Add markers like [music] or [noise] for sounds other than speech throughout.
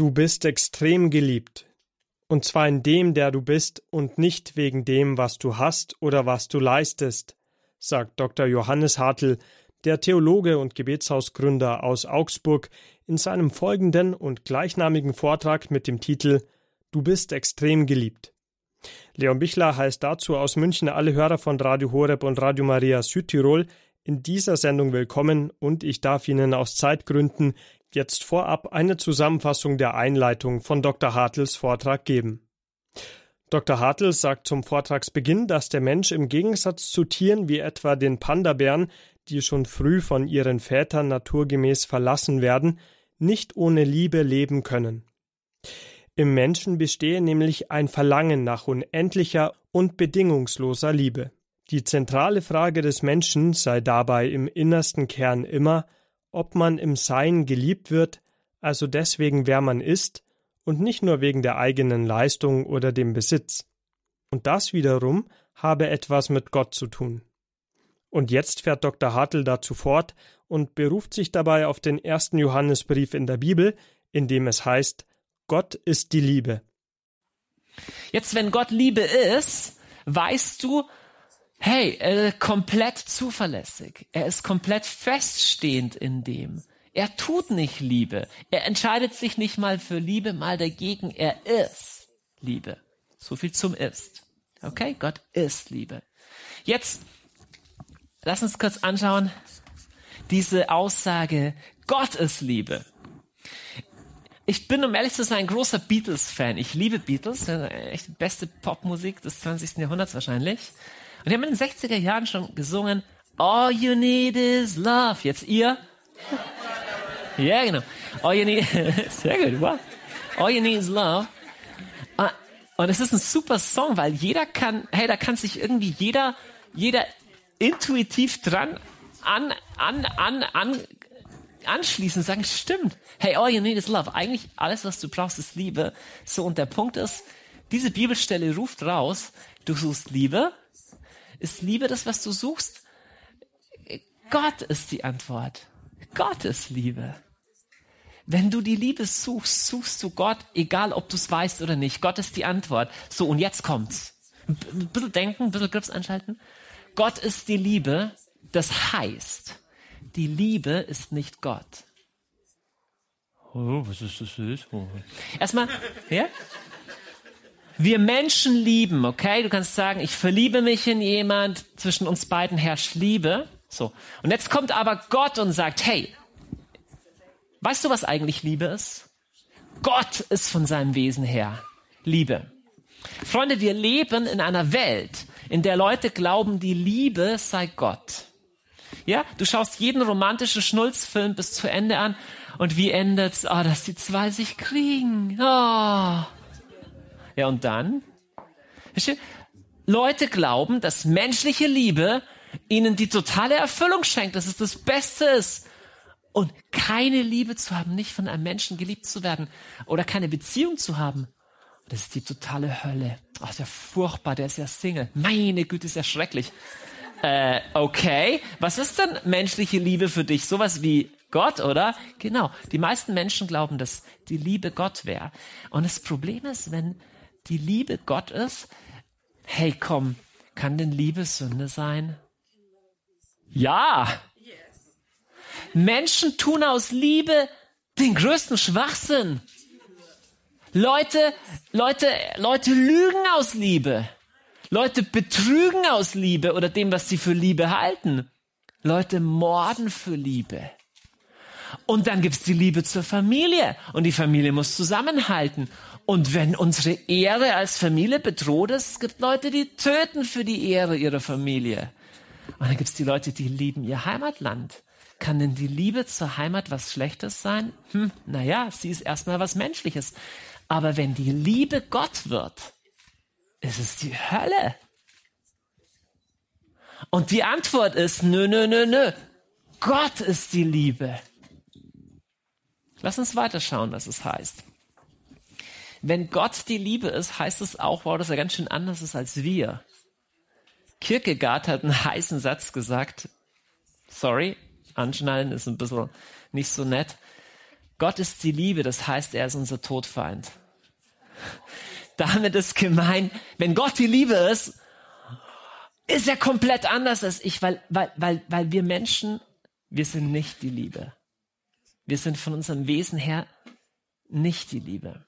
Du bist extrem geliebt. Und zwar in dem, der du bist und nicht wegen dem, was du hast oder was du leistest, sagt Dr. Johannes Hartl, der Theologe und Gebetshausgründer aus Augsburg, in seinem folgenden und gleichnamigen Vortrag mit dem Titel Du bist extrem geliebt. Leon Bichler heißt dazu aus München alle Hörer von Radio Horeb und Radio Maria Südtirol in dieser Sendung willkommen und ich darf Ihnen aus Zeitgründen jetzt vorab eine Zusammenfassung der Einleitung von Dr. Hartels Vortrag geben. Dr. Hartl sagt zum Vortragsbeginn, dass der Mensch im Gegensatz zu Tieren wie etwa den Pandabären, die schon früh von ihren Vätern naturgemäß verlassen werden, nicht ohne Liebe leben können. Im Menschen bestehe nämlich ein Verlangen nach unendlicher und bedingungsloser Liebe. Die zentrale Frage des Menschen sei dabei im innersten Kern immer, ob man im Sein geliebt wird, also deswegen wer man ist, und nicht nur wegen der eigenen Leistung oder dem Besitz. Und das wiederum habe etwas mit Gott zu tun. Und jetzt fährt Dr. Hartl dazu fort und beruft sich dabei auf den ersten Johannesbrief in der Bibel, in dem es heißt, Gott ist die Liebe. Jetzt, wenn Gott Liebe ist, weißt du, hey, er ist komplett zuverlässig. Er ist komplett feststehend in dem. Er tut nicht Liebe. Er entscheidet sich nicht mal für Liebe, mal dagegen. Er ist Liebe. So viel zum Ist. Okay? Gott ist Liebe. Jetzt, lass uns kurz anschauen, diese Aussage, Gott ist Liebe. Ich bin, um ehrlich zu sein, ein großer Beatles-Fan. Ich liebe Beatles, echt beste Popmusik des 20. Jahrhunderts wahrscheinlich. Und die haben in den 60er Jahren schon gesungen, All you need is love. Jetzt ihr. [laughs] Ja, genau. All you need, [laughs] sehr gut, wow. All you need is love. Ah, und es ist ein super Song, weil jeder kann, hey, da kann sich irgendwie jeder, jeder intuitiv dran an, an, an, an, anschließen, sagen, stimmt. Hey, all you need is love. Eigentlich alles, was du brauchst, ist Liebe. So, und der Punkt ist, diese Bibelstelle ruft raus, du suchst Liebe, ist Liebe das, was du suchst? Gott ist die Antwort. Gott ist Liebe. Wenn du die Liebe suchst, suchst du Gott, egal ob du es weißt oder nicht. Gott ist die Antwort. So, und jetzt kommt's. Ein bisschen denken, ein bisschen Grips anschalten. Gott ist die Liebe. Das heißt, die Liebe ist nicht Gott. Oh, was ist das? Oh. Erstmal, ja? Wir Menschen lieben, okay? Du kannst sagen, ich verliebe mich in jemand, zwischen uns beiden herrscht Liebe. So. Und jetzt kommt aber Gott und sagt, hey, weißt du, was eigentlich Liebe ist? Gott ist von seinem Wesen her Liebe. Freunde, wir leben in einer Welt, in der Leute glauben, die Liebe sei Gott. Ja, du schaust jeden romantischen Schnulzfilm bis zu Ende an und wie endet's? Oh, dass die zwei sich kriegen. Oh. Ja, und dann? Leute glauben, dass menschliche Liebe ihnen die totale Erfüllung schenkt, dass es das Beste ist. Und keine Liebe zu haben, nicht von einem Menschen geliebt zu werden oder keine Beziehung zu haben, das ist die totale Hölle. Oh, ist ja furchtbar, der ist ja Single. Meine Güte, ist ja schrecklich. Äh, okay, was ist denn menschliche Liebe für dich? Sowas wie Gott, oder? Genau. Die meisten Menschen glauben, dass die Liebe Gott wäre. Und das Problem ist, wenn die Liebe Gott ist, hey komm, kann denn Liebe Sünde sein? Ja. Menschen tun aus Liebe den größten Schwachsinn. Leute, Leute, Leute lügen aus Liebe. Leute betrügen aus Liebe oder dem, was sie für Liebe halten. Leute morden für Liebe. Und dann gibt's die Liebe zur Familie. Und die Familie muss zusammenhalten. Und wenn unsere Ehre als Familie bedroht ist, es gibt Leute, die töten für die Ehre ihrer Familie. Und dann gibt es die Leute, die lieben ihr Heimatland. Kann denn die Liebe zur Heimat was Schlechtes sein? Hm, naja, sie ist erstmal was Menschliches. Aber wenn die Liebe Gott wird, ist es die Hölle. Und die Antwort ist, nö, nö, nö, nö. Gott ist die Liebe. Lass uns weiterschauen, was es heißt. Wenn Gott die Liebe ist, heißt es auch, wow, dass er ganz schön anders ist als wir. Kierkegaard hat einen heißen Satz gesagt. Sorry, anschnallen ist ein bisschen nicht so nett. Gott ist die Liebe, das heißt, er ist unser Todfeind. [laughs] Damit ist gemein, wenn Gott die Liebe ist, ist er komplett anders als ich, weil, weil, weil, weil wir Menschen, wir sind nicht die Liebe. Wir sind von unserem Wesen her nicht die Liebe.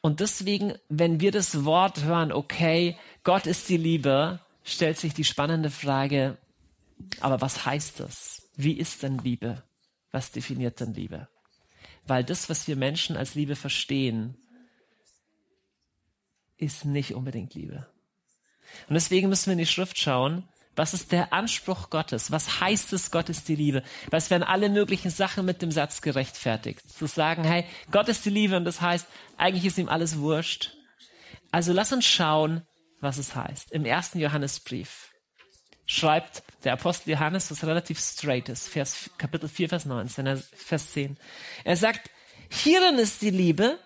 Und deswegen, wenn wir das Wort hören, okay, Gott ist die Liebe, stellt sich die spannende Frage, aber was heißt das? Wie ist denn Liebe? Was definiert denn Liebe? Weil das, was wir Menschen als Liebe verstehen, ist nicht unbedingt Liebe. Und deswegen müssen wir in die Schrift schauen, was ist der Anspruch Gottes? Was heißt es, Gott ist die Liebe? Was werden alle möglichen Sachen mit dem Satz gerechtfertigt? Zu sagen, hey, Gott ist die Liebe und das heißt, eigentlich ist ihm alles wurscht. Also lass uns schauen, was es heißt. Im ersten Johannesbrief schreibt der Apostel Johannes, was relativ straight ist, Vers, Kapitel 4, Vers 19, Vers 10. Er sagt, hierin ist die Liebe,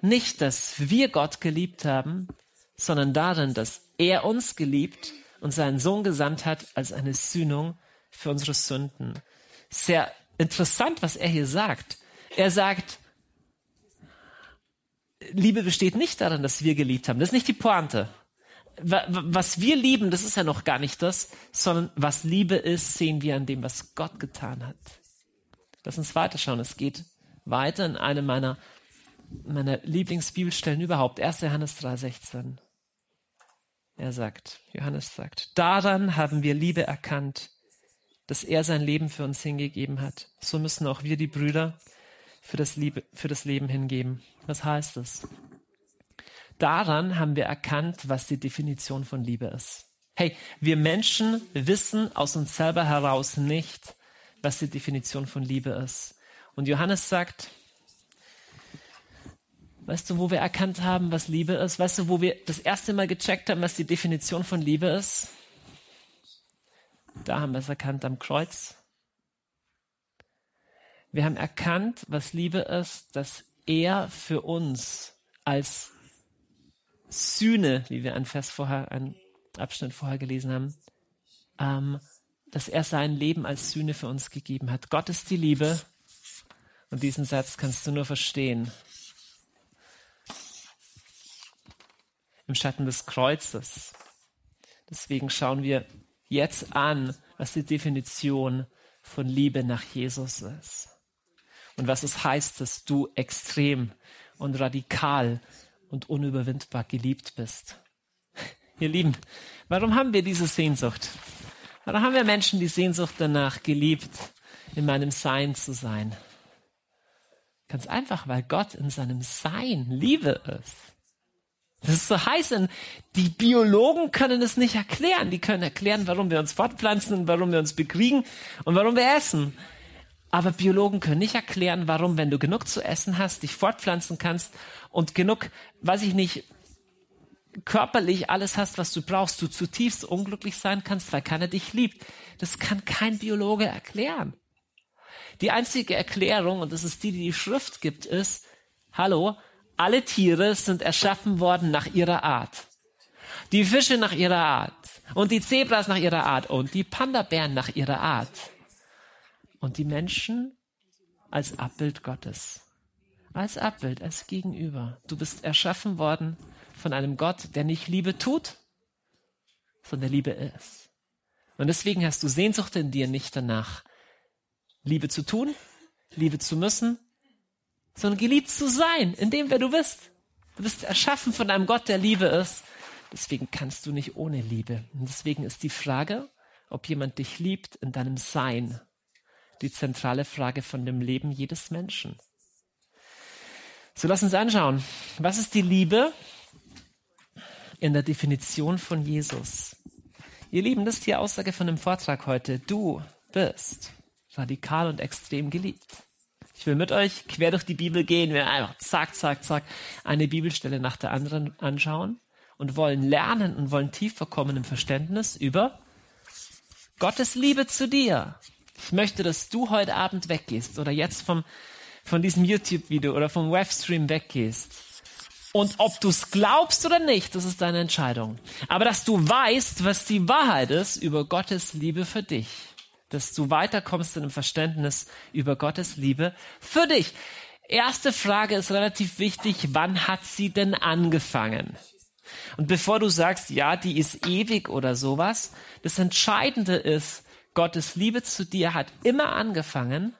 nicht, dass wir Gott geliebt haben, sondern darin, dass er uns geliebt und seinen Sohn gesandt hat als eine Sühnung für unsere Sünden. Sehr interessant, was er hier sagt. Er sagt, Liebe besteht nicht darin, dass wir geliebt haben. Das ist nicht die Pointe. Was wir lieben, das ist ja noch gar nicht das, sondern was Liebe ist, sehen wir an dem, was Gott getan hat. Lass uns weiterschauen. Es geht weiter in einem meiner, meiner Lieblingsbibelstellen überhaupt. 1. Johannes 3,16. Er sagt, Johannes sagt, daran haben wir Liebe erkannt, dass er sein Leben für uns hingegeben hat. So müssen auch wir die Brüder für das, Liebe, für das Leben hingeben. Was heißt das? Daran haben wir erkannt, was die Definition von Liebe ist. Hey, wir Menschen wissen aus uns selber heraus nicht, was die Definition von Liebe ist. Und Johannes sagt, Weißt du, wo wir erkannt haben, was Liebe ist? Weißt du, wo wir das erste Mal gecheckt haben, was die Definition von Liebe ist? Da haben wir es erkannt am Kreuz. Wir haben erkannt, was Liebe ist, dass er für uns als Sühne, wie wir einen Vers vorher, einen Abschnitt vorher gelesen haben, ähm, dass er sein Leben als Sühne für uns gegeben hat. Gott ist die Liebe. Und diesen Satz kannst du nur verstehen, im Schatten des Kreuzes. Deswegen schauen wir jetzt an, was die Definition von Liebe nach Jesus ist. Und was es heißt, dass du extrem und radikal und unüberwindbar geliebt bist. [laughs] Ihr Lieben, warum haben wir diese Sehnsucht? Warum haben wir Menschen die Sehnsucht danach, geliebt in meinem Sein zu sein? Ganz einfach, weil Gott in seinem Sein Liebe ist. Das ist so heiß. Und die Biologen können es nicht erklären. Die können erklären, warum wir uns fortpflanzen und warum wir uns bekriegen und warum wir essen. Aber Biologen können nicht erklären, warum, wenn du genug zu essen hast, dich fortpflanzen kannst und genug, weiß ich nicht, körperlich alles hast, was du brauchst, du zutiefst unglücklich sein kannst, weil keiner dich liebt. Das kann kein Biologe erklären. Die einzige Erklärung, und das ist die, die die Schrift gibt, ist, hallo, alle Tiere sind erschaffen worden nach ihrer Art. Die Fische nach ihrer Art. Und die Zebras nach ihrer Art. Und die Panda-Bären nach ihrer Art. Und die Menschen als Abbild Gottes. Als Abbild, als Gegenüber. Du bist erschaffen worden von einem Gott, der nicht Liebe tut, sondern Liebe ist. Und deswegen hast du Sehnsucht in dir nicht danach, Liebe zu tun, Liebe zu müssen, sondern geliebt zu sein, in dem, wer du bist. Du bist erschaffen von einem Gott, der Liebe ist. Deswegen kannst du nicht ohne Liebe. Und deswegen ist die Frage, ob jemand dich liebt in deinem Sein, die zentrale Frage von dem Leben jedes Menschen. So lass uns anschauen, was ist die Liebe in der Definition von Jesus? Ihr Lieben, das ist die Aussage von dem Vortrag heute. Du bist radikal und extrem geliebt. Ich will mit euch quer durch die Bibel gehen, wir einfach zack, zack, zack eine Bibelstelle nach der anderen anschauen und wollen lernen und wollen tiefer kommen im Verständnis über Gottes Liebe zu dir. Ich möchte, dass du heute Abend weggehst oder jetzt vom, von diesem YouTube-Video oder vom Webstream weggehst. Und ob du es glaubst oder nicht, das ist deine Entscheidung. Aber dass du weißt, was die Wahrheit ist über Gottes Liebe für dich dass du weiterkommst in dem Verständnis über Gottes Liebe für dich. Erste Frage ist relativ wichtig, wann hat sie denn angefangen? Und bevor du sagst, ja, die ist ewig oder sowas, das Entscheidende ist, Gottes Liebe zu dir hat immer angefangen,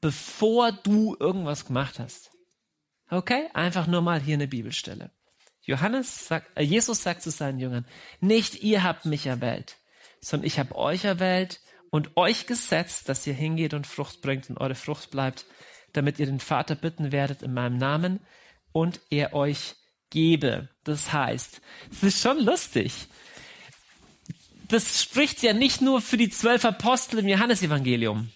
bevor du irgendwas gemacht hast. Okay? Einfach nur mal hier eine Bibelstelle. Johannes sagt, äh, Jesus sagt zu seinen Jüngern, nicht ihr habt mich erwählt, sondern ich habe euch erwählt und euch gesetzt, dass ihr hingeht und Frucht bringt und eure Frucht bleibt, damit ihr den Vater bitten werdet in meinem Namen und er euch gebe. Das heißt, es ist schon lustig. Das spricht ja nicht nur für die zwölf Apostel im Johannesevangelium,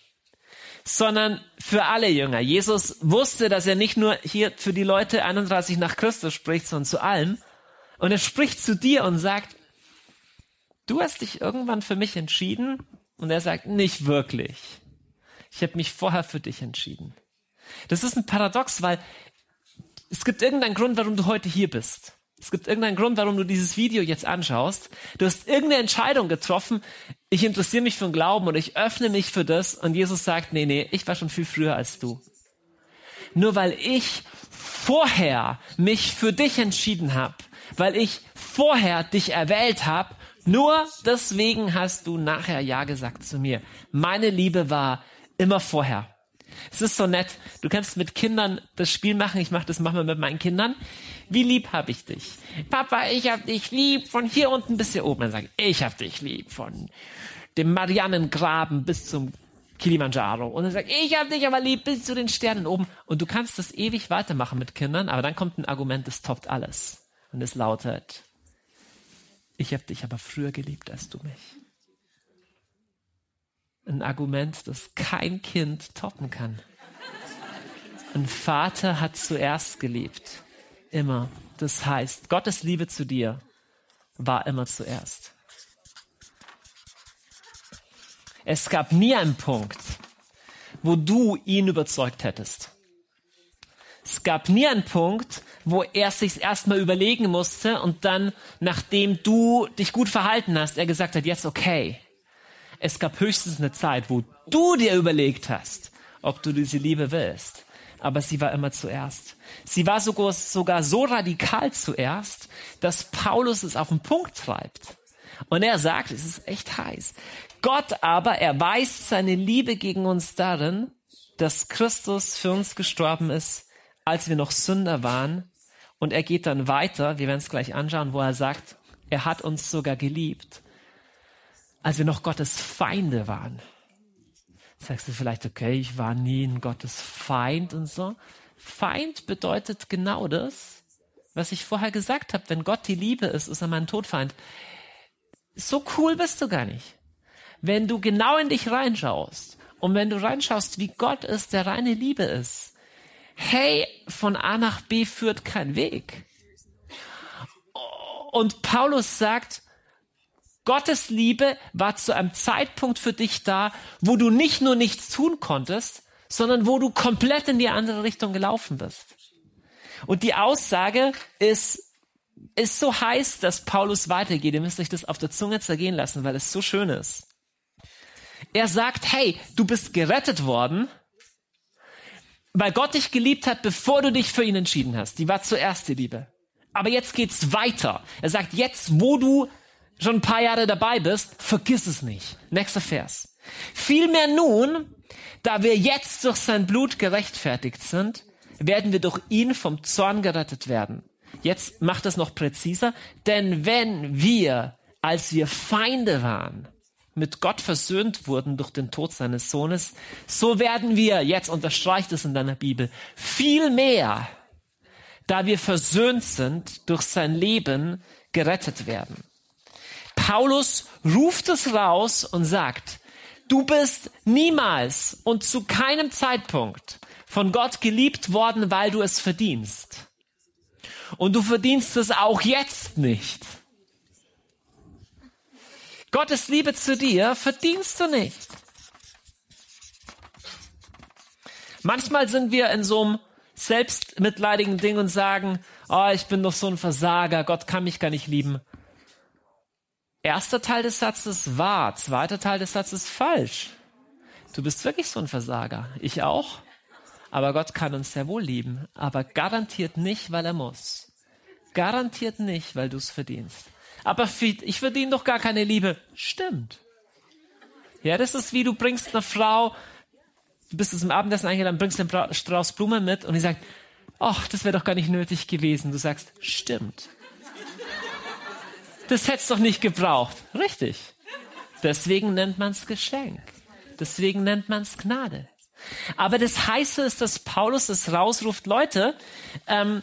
sondern für alle Jünger. Jesus wusste, dass er nicht nur hier für die Leute 31 nach Christus spricht, sondern zu allem. Und er spricht zu dir und sagt, du hast dich irgendwann für mich entschieden? Und er sagt, nicht wirklich. Ich habe mich vorher für dich entschieden. Das ist ein Paradox, weil es gibt irgendeinen Grund, warum du heute hier bist. Es gibt irgendeinen Grund, warum du dieses Video jetzt anschaust. Du hast irgendeine Entscheidung getroffen. Ich interessiere mich für den Glauben und ich öffne mich für das. Und Jesus sagt, nee, nee, ich war schon viel früher als du. Nur weil ich vorher mich für dich entschieden habe, weil ich vorher dich erwählt habe, nur deswegen hast du nachher Ja gesagt zu mir. Meine Liebe war immer vorher. Es ist so nett. Du kannst mit Kindern das Spiel machen. Ich mache das manchmal mit meinen Kindern. Wie lieb habe ich dich? Papa, ich hab dich lieb von hier unten bis hier oben. Dann sage ich, ich hab dich lieb von dem Marianengraben bis zum Kilimanjaro. Und dann sagt, ich hab dich aber lieb bis zu den Sternen oben. Und du kannst das ewig weitermachen mit Kindern, aber dann kommt ein Argument, das toppt alles. Und es lautet, ich hab dich aber früher geliebt als du mich ein Argument, das kein Kind toppen kann. Ein Vater hat zuerst geliebt. Immer. Das heißt, Gottes Liebe zu dir war immer zuerst. Es gab nie einen Punkt, wo du ihn überzeugt hättest. Es gab nie einen Punkt, wo er sich erstmal überlegen musste und dann, nachdem du dich gut verhalten hast, er gesagt hat, jetzt okay. Es gab höchstens eine Zeit, wo du dir überlegt hast, ob du diese Liebe willst. Aber sie war immer zuerst. Sie war sogar, sogar so radikal zuerst, dass Paulus es auf den Punkt treibt. Und er sagt, es ist echt heiß. Gott aber erweist seine Liebe gegen uns darin, dass Christus für uns gestorben ist, als wir noch Sünder waren. Und er geht dann weiter, wir werden es gleich anschauen, wo er sagt, er hat uns sogar geliebt als wir noch Gottes Feinde waren. Sagst du vielleicht, okay, ich war nie ein Gottes Feind und so. Feind bedeutet genau das, was ich vorher gesagt habe. Wenn Gott die Liebe ist, ist er mein Todfeind. So cool bist du gar nicht. Wenn du genau in dich reinschaust und wenn du reinschaust, wie Gott ist, der reine Liebe ist. Hey, von A nach B führt kein Weg. Und Paulus sagt, Gottes Liebe war zu einem Zeitpunkt für dich da, wo du nicht nur nichts tun konntest, sondern wo du komplett in die andere Richtung gelaufen bist. Und die Aussage ist, ist so heiß, dass Paulus weitergeht. Ihr müsst euch das auf der Zunge zergehen lassen, weil es so schön ist. Er sagt, hey, du bist gerettet worden, weil Gott dich geliebt hat, bevor du dich für ihn entschieden hast. Die war zuerst die Liebe. Aber jetzt geht's weiter. Er sagt, jetzt, wo du schon ein paar Jahre dabei bist, vergiss es nicht. Nächster Vers. Vielmehr nun, da wir jetzt durch sein Blut gerechtfertigt sind, werden wir durch ihn vom Zorn gerettet werden. Jetzt macht es noch präziser, denn wenn wir, als wir Feinde waren, mit Gott versöhnt wurden durch den Tod seines Sohnes, so werden wir, jetzt unterstreicht es in deiner Bibel, viel mehr, da wir versöhnt sind, durch sein Leben gerettet werden. Paulus ruft es raus und sagt, du bist niemals und zu keinem Zeitpunkt von Gott geliebt worden, weil du es verdienst. Und du verdienst es auch jetzt nicht. Gottes Liebe zu dir verdienst du nicht. Manchmal sind wir in so einem selbstmitleidigen Ding und sagen, oh, ich bin doch so ein Versager, Gott kann mich gar nicht lieben. Erster Teil des Satzes wahr, zweiter Teil des Satzes falsch. Du bist wirklich so ein Versager. Ich auch. Aber Gott kann uns sehr wohl lieben, aber garantiert nicht, weil er muss. Garantiert nicht, weil du es verdienst. Aber ich verdiene doch gar keine Liebe. Stimmt. Ja, das ist wie du bringst einer Frau, du bist zum Abendessen eingeladen, bringst einen Strauß Blumen mit und die sagt, ach, das wäre doch gar nicht nötig gewesen. Du sagst, stimmt. Das hättest doch nicht gebraucht. Richtig. Deswegen nennt man es Geschenk. Deswegen nennt man es Gnade. Aber das heiße ist, dass Paulus es rausruft, Leute, ähm,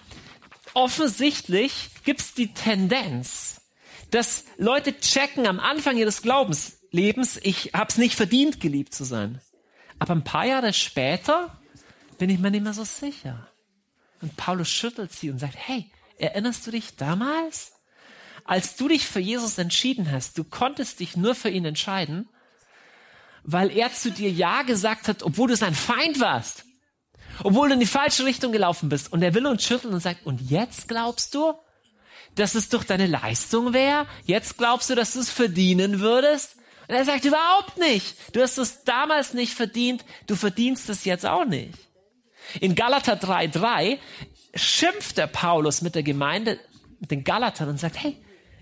offensichtlich gibt es die Tendenz, dass Leute checken am Anfang ihres Glaubenslebens, ich habe es nicht verdient, geliebt zu sein. Aber ein paar Jahre später bin ich mir nicht mehr so sicher. Und Paulus schüttelt sie und sagt, hey, erinnerst du dich damals? Als du dich für Jesus entschieden hast, du konntest dich nur für ihn entscheiden, weil er zu dir Ja gesagt hat, obwohl du sein Feind warst. Obwohl du in die falsche Richtung gelaufen bist. Und er will uns schütteln und sagt, und jetzt glaubst du, dass es durch deine Leistung wäre? Jetzt glaubst du, dass du es verdienen würdest? Und er sagt, überhaupt nicht. Du hast es damals nicht verdient, du verdienst es jetzt auch nicht. In Galater 3,3 schimpft der Paulus mit der Gemeinde, mit den Galatern und sagt, hey,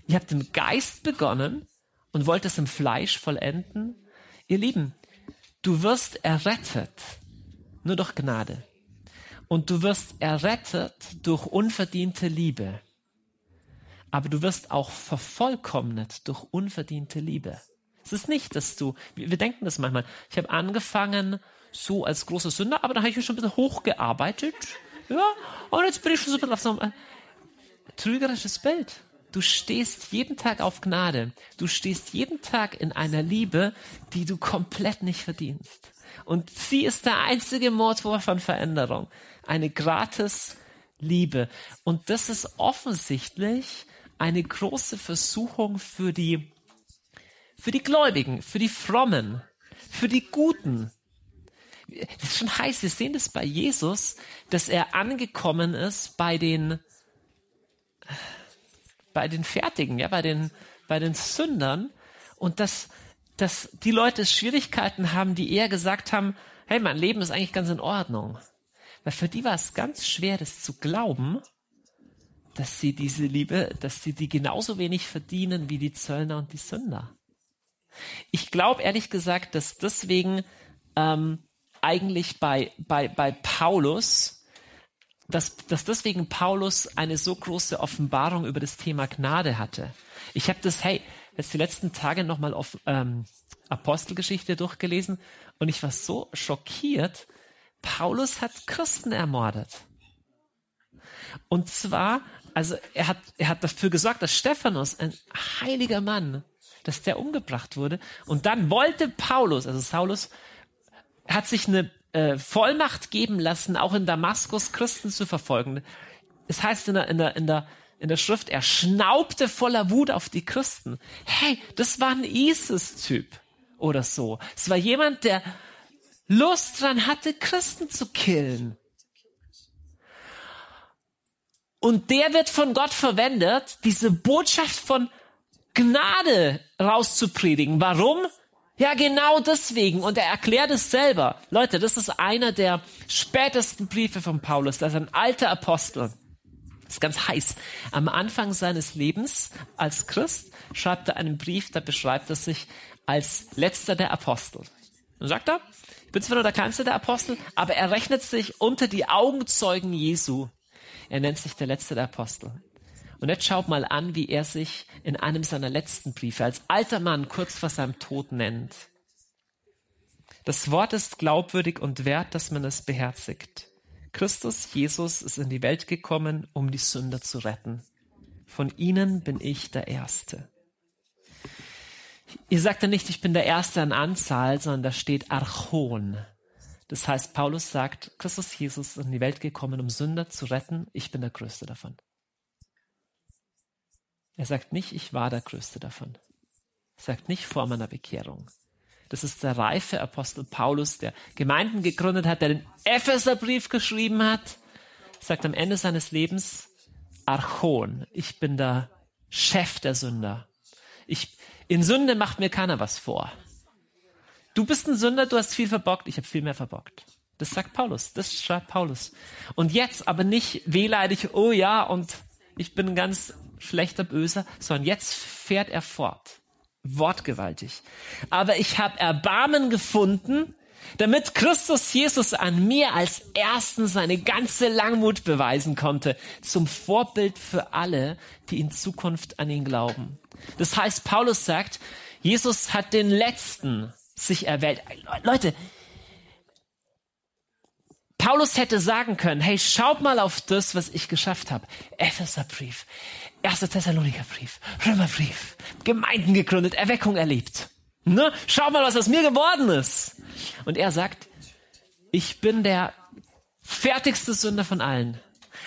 ihr habt im Geist begonnen und wollt es im Fleisch vollenden. Ihr Lieben, du wirst errettet nur durch Gnade. Und du wirst errettet durch unverdiente Liebe. Aber du wirst auch vervollkommnet durch unverdiente Liebe. Es ist nicht, dass du, wir denken das manchmal, ich habe angefangen so als großer Sünder, aber dann habe ich mich schon ein bisschen hochgearbeitet. Ja, und jetzt bin ich schon so ein bisschen auf so einem trügerisches Bild. Du stehst jeden Tag auf Gnade. Du stehst jeden Tag in einer Liebe, die du komplett nicht verdienst. Und sie ist der einzige Motor von Veränderung. Eine gratis Liebe. Und das ist offensichtlich eine große Versuchung für die, für die Gläubigen, für die Frommen, für die Guten. Das ist schon heiß. Wir sehen das bei Jesus, dass er angekommen ist bei den, bei den Fertigen, ja, bei den, bei den Sündern und dass, dass die Leute Schwierigkeiten haben, die eher gesagt haben, hey, mein Leben ist eigentlich ganz in Ordnung. Weil für die war es ganz schwer, das zu glauben, dass sie diese Liebe, dass sie die genauso wenig verdienen wie die Zöllner und die Sünder. Ich glaube ehrlich gesagt, dass deswegen ähm, eigentlich bei, bei, bei Paulus dass, dass deswegen Paulus eine so große Offenbarung über das Thema Gnade hatte. Ich habe das, hey, jetzt die letzten Tage nochmal auf ähm, Apostelgeschichte durchgelesen und ich war so schockiert. Paulus hat Christen ermordet. Und zwar, also er hat, er hat dafür gesorgt, dass Stephanus, ein heiliger Mann, dass der umgebracht wurde. Und dann wollte Paulus, also Saulus, hat sich eine äh, Vollmacht geben lassen, auch in Damaskus Christen zu verfolgen. Es heißt in der, in der, in der, in der Schrift, er schnaubte voller Wut auf die Christen. Hey, das war ein ISIS-Typ oder so. Es war jemand, der Lust dran hatte, Christen zu killen. Und der wird von Gott verwendet, diese Botschaft von Gnade rauszupredigen. Warum? Ja, genau deswegen. Und er erklärt es selber. Leute, das ist einer der spätesten Briefe von Paulus. Das ist ein alter Apostel. Das ist ganz heiß. Am Anfang seines Lebens als Christ schreibt er einen Brief, da beschreibt er sich als letzter der Apostel. Und sagt er, ich bin zwar nur der kleinste der Apostel, aber er rechnet sich unter die Augenzeugen Jesu. Er nennt sich der letzte der Apostel. Und jetzt schaut mal an, wie er sich in einem seiner letzten Briefe als alter Mann kurz vor seinem Tod nennt. Das Wort ist glaubwürdig und wert, dass man es beherzigt. Christus Jesus ist in die Welt gekommen, um die Sünder zu retten. Von ihnen bin ich der Erste. Ihr sagt ja nicht, ich bin der Erste an Anzahl, sondern da steht Archon. Das heißt, Paulus sagt, Christus Jesus ist in die Welt gekommen, um Sünder zu retten. Ich bin der Größte davon. Er sagt nicht, ich war der Größte davon. Er sagt nicht vor meiner Bekehrung. Das ist der reife Apostel Paulus, der Gemeinden gegründet hat, der den Epheserbrief geschrieben hat. Er sagt am Ende seines Lebens, Archon, ich bin der Chef der Sünder. Ich, in Sünde macht mir keiner was vor. Du bist ein Sünder, du hast viel verbockt, ich habe viel mehr verbockt. Das sagt Paulus, das schreibt Paulus. Und jetzt aber nicht wehleidig, oh ja, und ich bin ein ganz schlechter Böser, sondern jetzt fährt er fort. Wortgewaltig. Aber ich habe Erbarmen gefunden, damit Christus Jesus an mir als Ersten seine ganze Langmut beweisen konnte, zum Vorbild für alle, die in Zukunft an ihn glauben. Das heißt, Paulus sagt, Jesus hat den Letzten sich erwählt. Leute, Paulus hätte sagen können, hey, schaut mal auf das, was ich geschafft habe. Epheserbrief, 1. Thessalonikerbrief, Römerbrief, Gemeinden gegründet, Erweckung erlebt. Ne? Schau mal, was aus mir geworden ist. Und er sagt, ich bin der fertigste Sünder von allen.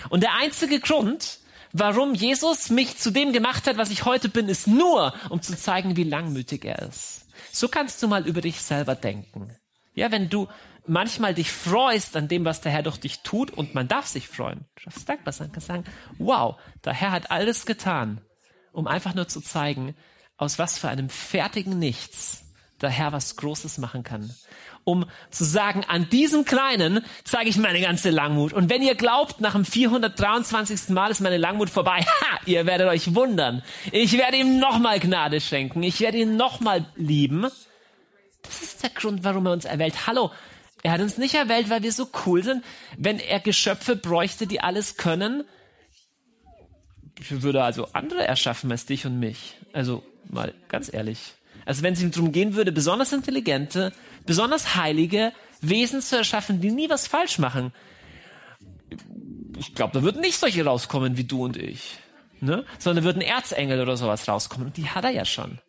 Und der einzige Grund, warum Jesus mich zu dem gemacht hat, was ich heute bin, ist nur, um zu zeigen, wie langmütig er ist. So kannst du mal über dich selber denken. Ja, wenn du manchmal dich freust an dem, was der Herr durch dich tut, und man darf sich freuen. Du darfst dankbar sein, kannst sagen, wow, der Herr hat alles getan, um einfach nur zu zeigen, aus was für einem fertigen Nichts der Herr was Großes machen kann. Um zu sagen, an diesem Kleinen zeige ich meine ganze Langmut. Und wenn ihr glaubt, nach dem 423. Mal ist meine Langmut vorbei, [laughs] ha, ihr werdet euch wundern. Ich werde ihm nochmal Gnade schenken. Ich werde ihn nochmal lieben. Das ist der Grund, warum er uns erwählt. Hallo, er hat uns nicht erwählt, weil wir so cool sind. Wenn er Geschöpfe bräuchte, die alles können, würde also andere erschaffen als dich und mich. Also mal ganz ehrlich. Also wenn es ihm darum gehen würde, besonders intelligente, besonders heilige Wesen zu erschaffen, die nie was falsch machen. Ich glaube, da würden nicht solche rauskommen wie du und ich. Ne? Sondern würden Erzengel oder sowas rauskommen. Und die hat er ja schon.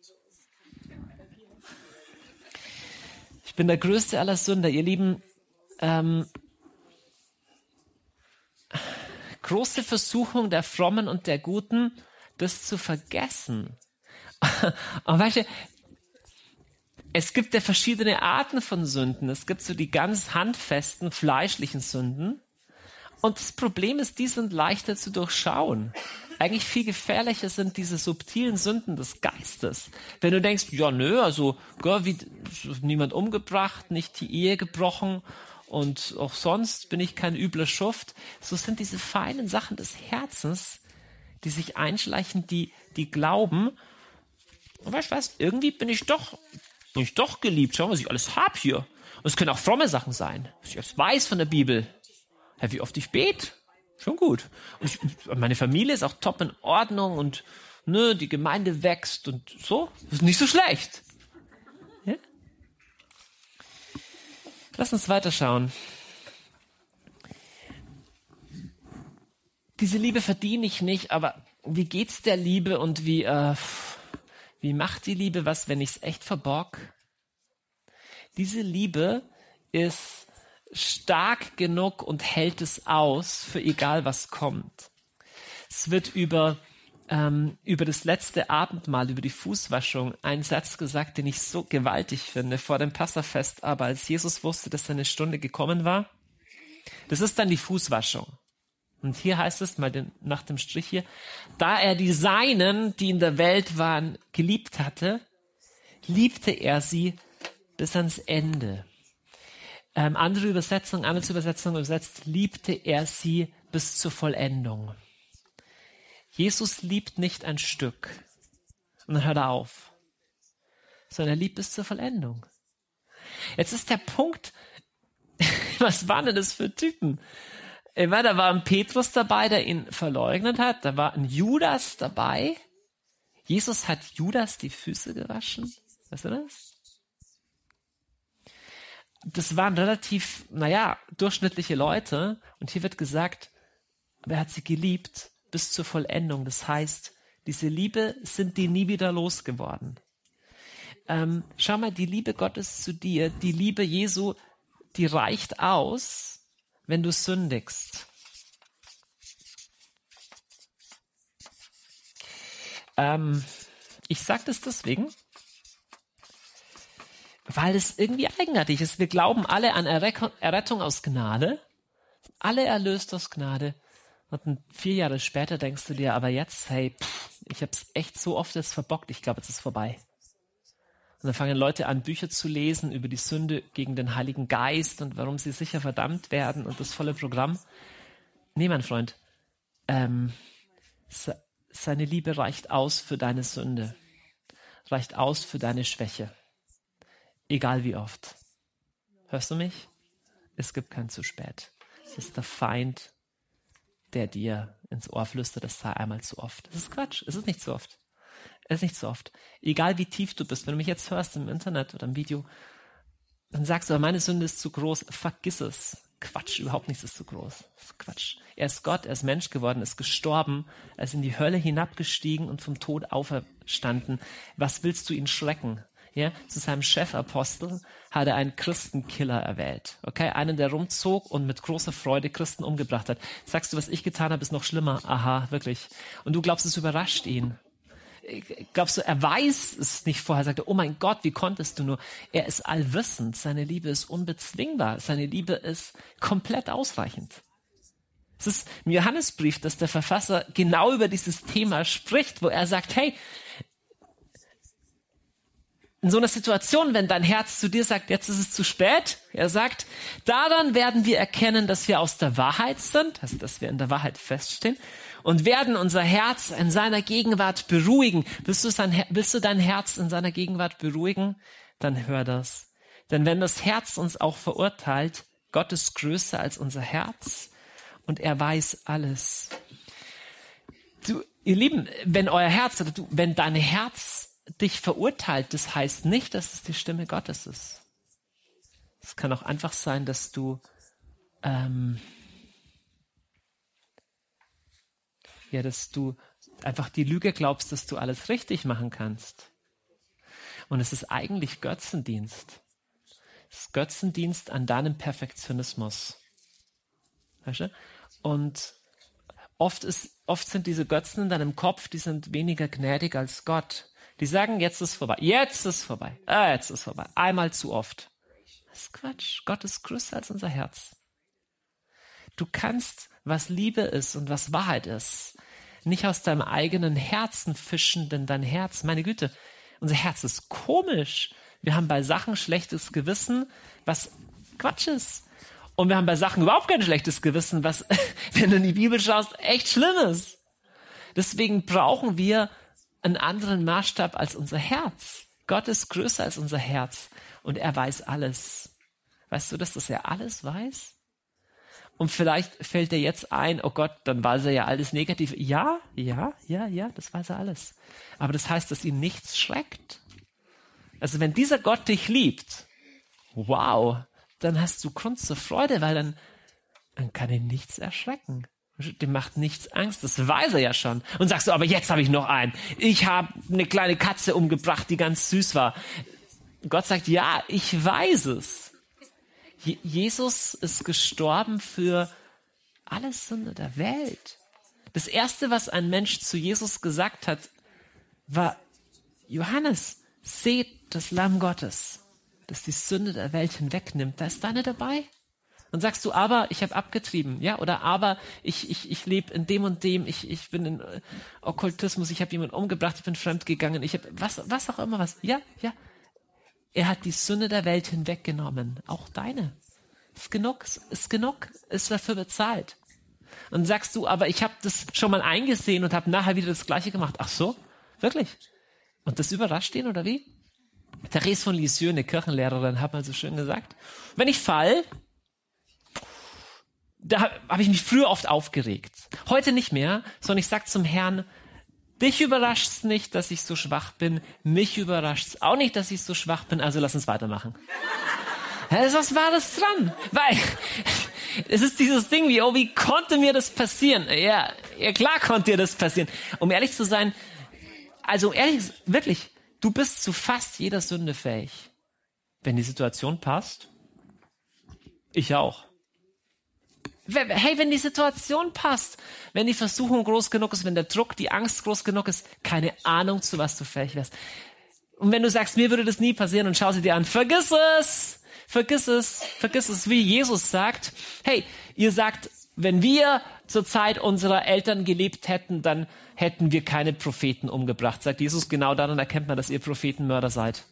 Ich bin der größte aller Sünder, ihr Lieben. Ähm, große Versuchung der Frommen und der Guten, das zu vergessen. [laughs] Und weißt du, es gibt ja verschiedene Arten von Sünden. Es gibt so die ganz handfesten, fleischlichen Sünden. Und das Problem ist, die sind leichter zu durchschauen. Eigentlich viel gefährlicher sind diese subtilen Sünden des Geistes. Wenn du denkst, ja, nö, also, gell, wie, niemand umgebracht, nicht die Ehe gebrochen und auch sonst bin ich kein übler Schuft. So sind diese feinen Sachen des Herzens, die sich einschleichen, die, die glauben. Weißt du was, irgendwie bin ich doch, bin ich doch geliebt. Schau was ich alles hab hier. Und es können auch fromme Sachen sein, was ich alles weiß von der Bibel. Ja, wie oft ich bete Schon gut. Und ich, meine Familie ist auch top in Ordnung und ne, die Gemeinde wächst und so. Das ist nicht so schlecht. Ja? Lass uns weiterschauen. Diese Liebe verdiene ich nicht, aber wie geht's der Liebe und wie, äh, wie macht die Liebe was, wenn ich es echt verborg? Diese Liebe ist stark genug und hält es aus für egal was kommt. Es wird über, ähm, über das letzte Abendmahl, über die Fußwaschung, ein Satz gesagt, den ich so gewaltig finde vor dem Passafest, aber als Jesus wusste, dass seine Stunde gekommen war. Das ist dann die Fußwaschung. Und hier heißt es mal den, nach dem Strich hier, da er die Seinen, die in der Welt waren, geliebt hatte, liebte er sie bis ans Ende. Ähm, andere Übersetzung, andere Übersetzung übersetzt, liebte er sie bis zur Vollendung. Jesus liebt nicht ein Stück und dann hört er auf, sondern er liebt bis zur Vollendung. Jetzt ist der Punkt, [laughs] was waren denn das für Typen? Äh, da war ein Petrus dabei, der ihn verleugnet hat. Da war ein Judas dabei. Jesus hat Judas die Füße gewaschen. Weißt du das? das waren relativ, naja, durchschnittliche Leute. Und hier wird gesagt, wer hat sie geliebt bis zur Vollendung. Das heißt, diese Liebe sind die nie wieder losgeworden. Ähm, schau mal, die Liebe Gottes zu dir, die Liebe Jesu, die reicht aus, wenn du sündigst. Ähm, ich sage das deswegen, weil es irgendwie eigenartig ist. Wir glauben alle an Errettung aus Gnade, alle erlöst aus Gnade. Und vier Jahre später denkst du dir, aber jetzt, hey, pff, ich habe es echt so oft jetzt verbockt, ich glaube, es ist vorbei. Und dann fangen Leute an, Bücher zu lesen über die Sünde gegen den Heiligen Geist und warum sie sicher verdammt werden und das volle Programm. Nee, mein Freund, ähm, seine Liebe reicht aus für deine Sünde, reicht aus für deine Schwäche, egal wie oft. Hörst du mich? Es gibt kein zu spät. Es ist der Feind, der dir ins Ohr flüstert, es sei einmal zu oft. Das ist Quatsch, es ist nicht zu oft. Es ist nicht so oft. Egal wie tief du bist, wenn du mich jetzt hörst im Internet oder im Video, dann sagst du, meine Sünde ist zu groß. Vergiss es. Quatsch, überhaupt nichts ist zu groß. Quatsch. Er ist Gott, er ist Mensch geworden, ist gestorben, er ist in die Hölle hinabgestiegen und vom Tod auferstanden. Was willst du ihn schrecken? Ja, zu seinem Chefapostel hat er einen Christenkiller erwählt. Okay, einen, der rumzog und mit großer Freude Christen umgebracht hat. Sagst du, was ich getan habe, ist noch schlimmer. Aha, wirklich. Und du glaubst, es überrascht ihn glaubst du, er weiß es nicht vorher, sagt er, oh mein Gott, wie konntest du nur? Er ist allwissend, seine Liebe ist unbezwingbar, seine Liebe ist komplett ausreichend. Es ist im Johannesbrief, dass der Verfasser genau über dieses Thema spricht, wo er sagt, hey, in so einer Situation, wenn dein Herz zu dir sagt, jetzt ist es zu spät, er sagt, daran werden wir erkennen, dass wir aus der Wahrheit sind, also dass wir in der Wahrheit feststehen und werden unser Herz in seiner Gegenwart beruhigen. Willst du, sein, willst du dein Herz in seiner Gegenwart beruhigen? Dann hör das. Denn wenn das Herz uns auch verurteilt, Gott ist größer als unser Herz und er weiß alles. Du, ihr Lieben, wenn euer Herz oder du, wenn dein Herz dich verurteilt, das heißt nicht, dass es die Stimme Gottes ist. Es kann auch einfach sein, dass du ähm, ja, dass du einfach die Lüge glaubst, dass du alles richtig machen kannst. Und es ist eigentlich Götzendienst. Es ist Götzendienst an deinem Perfektionismus. Weißt du? Und oft, ist, oft sind diese Götzen in deinem Kopf, die sind weniger gnädig als Gott. Die sagen, jetzt ist vorbei. Jetzt ist vorbei. Ah, jetzt ist vorbei. Einmal zu oft. Das ist Quatsch. Gott ist größer als unser Herz. Du kannst, was Liebe ist und was Wahrheit ist, nicht aus deinem eigenen Herzen fischen, denn dein Herz, meine Güte, unser Herz ist komisch. Wir haben bei Sachen schlechtes Gewissen, was Quatsch ist. Und wir haben bei Sachen überhaupt kein schlechtes Gewissen, was, [laughs] wenn du in die Bibel schaust, echt schlimm ist. Deswegen brauchen wir einen anderen Maßstab als unser Herz. Gott ist größer als unser Herz und er weiß alles. Weißt du, dass das er alles weiß? Und vielleicht fällt dir jetzt ein, oh Gott, dann weiß er ja alles negativ. Ja, ja, ja, ja, das weiß er alles. Aber das heißt, dass ihn nichts schreckt. Also wenn dieser Gott dich liebt, wow, dann hast du Grund zur Freude, weil dann, dann kann ihn nichts erschrecken. Dem macht nichts Angst, das weiß er ja schon. Und sagst du, aber jetzt habe ich noch einen. Ich habe eine kleine Katze umgebracht, die ganz süß war. Gott sagt, ja, ich weiß es. Je Jesus ist gestorben für alle Sünde der Welt. Das erste, was ein Mensch zu Jesus gesagt hat, war, Johannes, seht das Lamm Gottes, das die Sünde der Welt hinwegnimmt. Da ist deine dabei. Und sagst du, aber ich habe abgetrieben, ja, oder aber ich, ich, ich lebe in dem und dem, ich, ich bin in äh, Okkultismus, ich habe jemanden umgebracht, ich bin fremdgegangen, ich habe was, was auch immer was. Ja, ja. Er hat die Sünde der Welt hinweggenommen, auch deine. Ist genug, ist genug, ist dafür bezahlt. Und sagst du, aber ich habe das schon mal eingesehen und habe nachher wieder das Gleiche gemacht. Ach so, wirklich? Und das überrascht ihn oder wie? Therese von Lisieux, eine Kirchenlehrerin, hat mal so schön gesagt, wenn ich fall, da habe ich mich früher oft aufgeregt. Heute nicht mehr, sondern ich sag zum Herrn, dich überrascht's nicht, dass ich so schwach bin, mich überrascht's auch nicht, dass ich so schwach bin, also lass uns weitermachen. Was war das dran? Weil [laughs] es ist dieses Ding wie, oh, wie konnte mir das passieren? Ja, ja klar konnte dir das passieren. Um ehrlich zu sein, also ehrlich, wirklich, du bist zu fast jeder Sünde fähig. Wenn die Situation passt, ich auch hey, wenn die Situation passt, wenn die Versuchung groß genug ist, wenn der Druck, die Angst groß genug ist, keine Ahnung, zu was du fähig wärst. Und wenn du sagst, mir würde das nie passieren und schau sie dir an, vergiss es, vergiss es, vergiss es, wie Jesus sagt, hey, ihr sagt, wenn wir zur Zeit unserer Eltern gelebt hätten, dann hätten wir keine Propheten umgebracht. Sagt Jesus, genau daran erkennt man, dass ihr Prophetenmörder seid.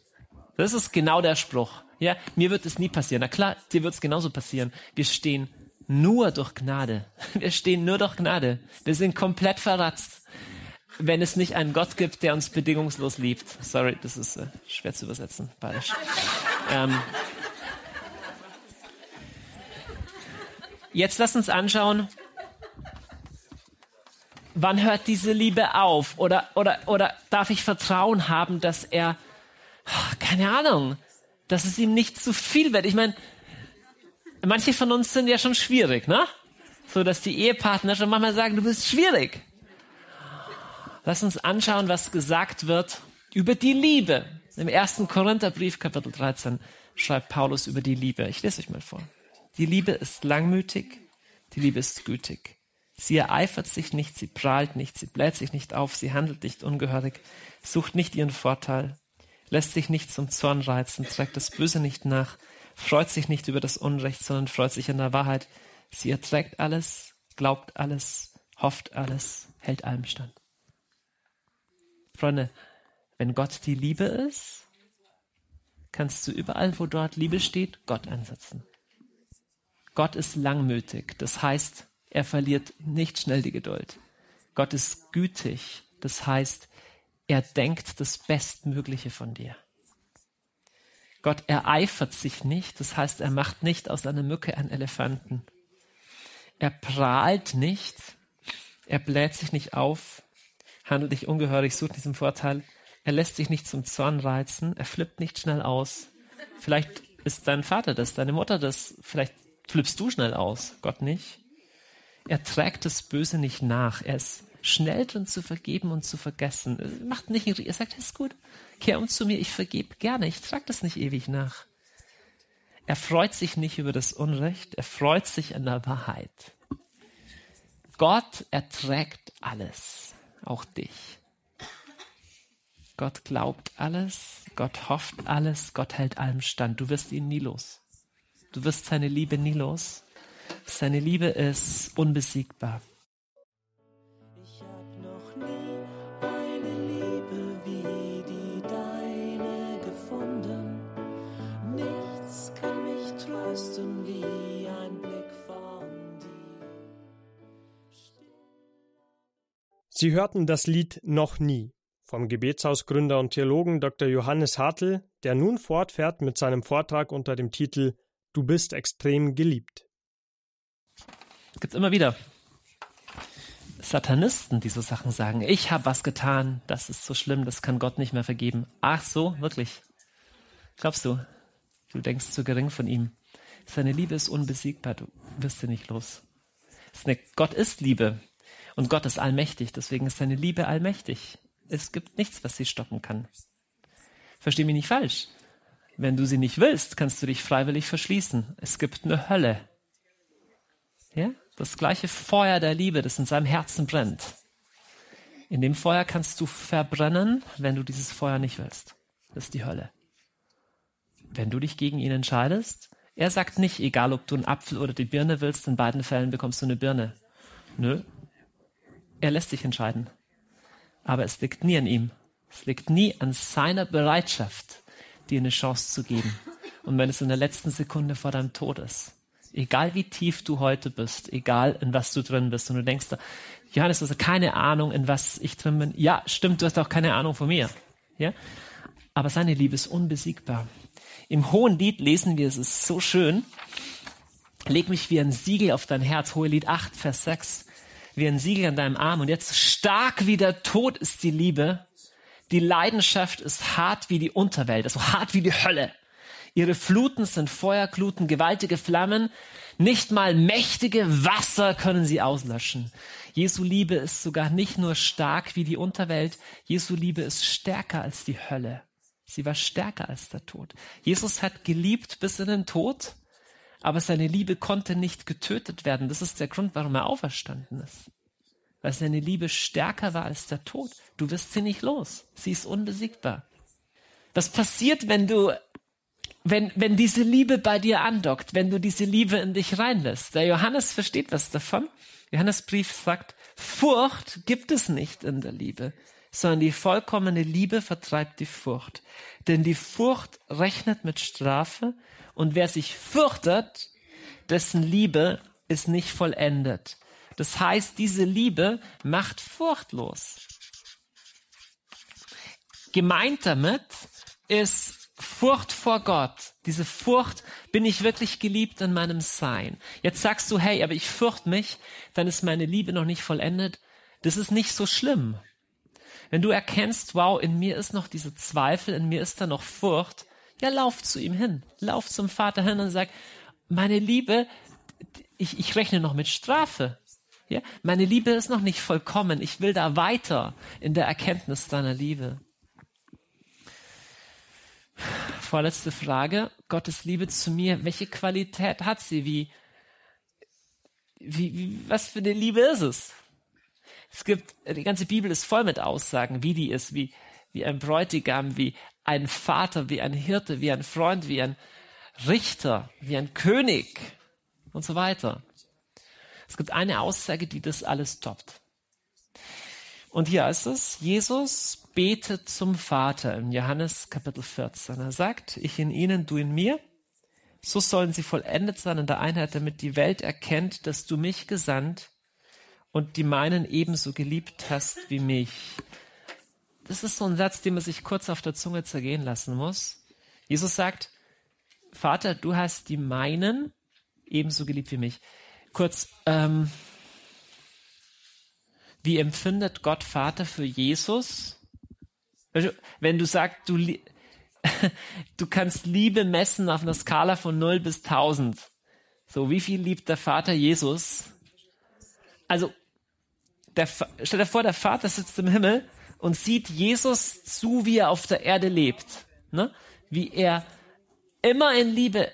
Das ist genau der Spruch. Ja, mir wird es nie passieren. Na klar, dir wird es genauso passieren. Wir stehen nur durch Gnade. Wir stehen nur durch Gnade. Wir sind komplett verratzt, wenn es nicht einen Gott gibt, der uns bedingungslos liebt. Sorry, das ist äh, schwer zu übersetzen, beides. Ähm, jetzt lass uns anschauen, wann hört diese Liebe auf? Oder, oder, oder darf ich Vertrauen haben, dass er, keine Ahnung, dass es ihm nicht zu viel wird? Ich meine, manche von uns sind ja schon schwierig, ne? So, dass die Ehepartner schon manchmal sagen, du bist schwierig. Lass uns anschauen, was gesagt wird über die Liebe. Im ersten Korintherbrief, Kapitel 13, schreibt Paulus über die Liebe. Ich lese euch mal vor. Die Liebe ist langmütig, die Liebe ist gütig. Sie ereifert sich nicht, sie prahlt nicht, sie bläht sich nicht auf, sie handelt nicht ungehörig, sucht nicht ihren Vorteil, lässt sich nicht zum Zorn reizen, trägt das Böse nicht nach, freut sich nicht über das Unrecht, sondern freut sich an der Wahrheit. Sie erträgt alles, glaubt alles, hofft alles, hält allem stand. Freunde, wenn Gott die Liebe ist, kannst du überall, wo dort Liebe steht, Gott einsetzen. Gott ist langmütig, das heißt, er verliert nicht schnell die Geduld. Gott ist gütig. Das heißt, er denkt das Bestmögliche von dir. Gott ereifert sich nicht. Das heißt, er macht nicht aus einer Mücke einen Elefanten. Er prahlt nicht. Er bläht sich nicht auf, handelt nicht ungehörig, sucht zum Vorteil. Er lässt sich nicht zum Zorn reizen. Er flippt nicht schnell aus. Vielleicht ist dein Vater das, deine Mutter das. Vielleicht flippst du schnell aus. Gott nicht. Er trägt das Böse nicht nach. Er ist schnell drin zu vergeben und zu vergessen. Er macht nicht, er sagt, ist gut, kehr um zu mir, ich vergebe gerne, ich trage das nicht ewig nach. Er freut sich nicht über das Unrecht, er freut sich an der Wahrheit. Gott erträgt alles, auch dich. Gott glaubt alles, Gott hofft alles, Gott hält allem stand. Du wirst ihn nie los. Du wirst seine Liebe nie los. Seine Liebe ist unbesiegbar. Sie hörten das Lied Noch nie vom Gebetshausgründer und Theologen Dr. Johannes Hartl, der nun fortfährt mit seinem Vortrag unter dem Titel Du bist extrem geliebt. Es gibt immer wieder Satanisten, die so Sachen sagen. Ich habe was getan, das ist so schlimm, das kann Gott nicht mehr vergeben. Ach so, wirklich? Glaubst du? Du denkst zu gering von ihm. Seine Liebe ist unbesiegbar, du wirst sie nicht los. Gott ist Liebe und Gott ist allmächtig, deswegen ist seine Liebe allmächtig. Es gibt nichts, was sie stoppen kann. Versteh mich nicht falsch. Wenn du sie nicht willst, kannst du dich freiwillig verschließen. Es gibt eine Hölle. Ja? Das gleiche Feuer der Liebe, das in seinem Herzen brennt. In dem Feuer kannst du verbrennen, wenn du dieses Feuer nicht willst. Das ist die Hölle. Wenn du dich gegen ihn entscheidest, er sagt nicht, egal ob du einen Apfel oder die Birne willst, in beiden Fällen bekommst du eine Birne. Nö. Er lässt dich entscheiden. Aber es liegt nie an ihm. Es liegt nie an seiner Bereitschaft, dir eine Chance zu geben. Und wenn es in der letzten Sekunde vor deinem Tod ist, Egal wie tief du heute bist, egal in was du drin bist und du denkst, Johannes, du hast keine Ahnung, in was ich drin bin. Ja, stimmt, du hast auch keine Ahnung von mir. Ja? Aber seine Liebe ist unbesiegbar. Im Hohen Lied lesen wir, es ist so schön. Leg mich wie ein Siegel auf dein Herz. Hohe Lied 8, Vers 6. Wie ein Siegel an deinem Arm. Und jetzt stark wie der Tod ist die Liebe. Die Leidenschaft ist hart wie die Unterwelt, also hart wie die Hölle. Ihre Fluten sind Feuergluten, gewaltige Flammen. Nicht mal mächtige Wasser können sie auslöschen. Jesu Liebe ist sogar nicht nur stark wie die Unterwelt. Jesu Liebe ist stärker als die Hölle. Sie war stärker als der Tod. Jesus hat geliebt bis in den Tod, aber seine Liebe konnte nicht getötet werden. Das ist der Grund, warum er auferstanden ist. Weil seine Liebe stärker war als der Tod. Du wirst sie nicht los. Sie ist unbesiegbar. Was passiert, wenn du wenn, wenn diese Liebe bei dir andockt, wenn du diese Liebe in dich reinlässt. Der Johannes versteht was davon. Johannesbrief sagt, Furcht gibt es nicht in der Liebe. sondern die vollkommene Liebe vertreibt die Furcht. Denn die Furcht rechnet mit Strafe und wer sich fürchtet, dessen Liebe ist nicht vollendet. Das heißt, diese Liebe macht furchtlos. Gemeint damit ist Furcht vor Gott. Diese Furcht, bin ich wirklich geliebt in meinem Sein? Jetzt sagst du, hey, aber ich fürchte mich, dann ist meine Liebe noch nicht vollendet. Das ist nicht so schlimm. Wenn du erkennst, wow, in mir ist noch diese Zweifel, in mir ist da noch Furcht, ja, lauf zu ihm hin. Lauf zum Vater hin und sag, meine Liebe, ich, ich rechne noch mit Strafe. Ja, meine Liebe ist noch nicht vollkommen. Ich will da weiter in der Erkenntnis deiner Liebe. Vorletzte Frage. Gottes Liebe zu mir. Welche Qualität hat sie? Wie, wie, wie, was für eine Liebe ist es? Es gibt, die ganze Bibel ist voll mit Aussagen, wie die ist, wie, wie ein Bräutigam, wie ein Vater, wie ein Hirte, wie ein Freund, wie ein Richter, wie ein König und so weiter. Es gibt eine Aussage, die das alles toppt. Und hier heißt es, Jesus betet zum Vater in Johannes Kapitel 14. Er sagt, ich in ihnen, du in mir. So sollen sie vollendet sein in der Einheit, damit die Welt erkennt, dass du mich gesandt und die meinen ebenso geliebt hast wie mich. Das ist so ein Satz, den man sich kurz auf der Zunge zergehen lassen muss. Jesus sagt, Vater, du hast die meinen ebenso geliebt wie mich. Kurz, ähm, wie empfindet Gott Vater für Jesus? Also, wenn du sagst, du, [laughs] du kannst Liebe messen auf einer Skala von 0 bis 1000. So, wie viel liebt der Vater Jesus? Also, der, stell dir vor, der Vater sitzt im Himmel und sieht Jesus zu, wie er auf der Erde lebt. Ne? Wie er immer in Liebe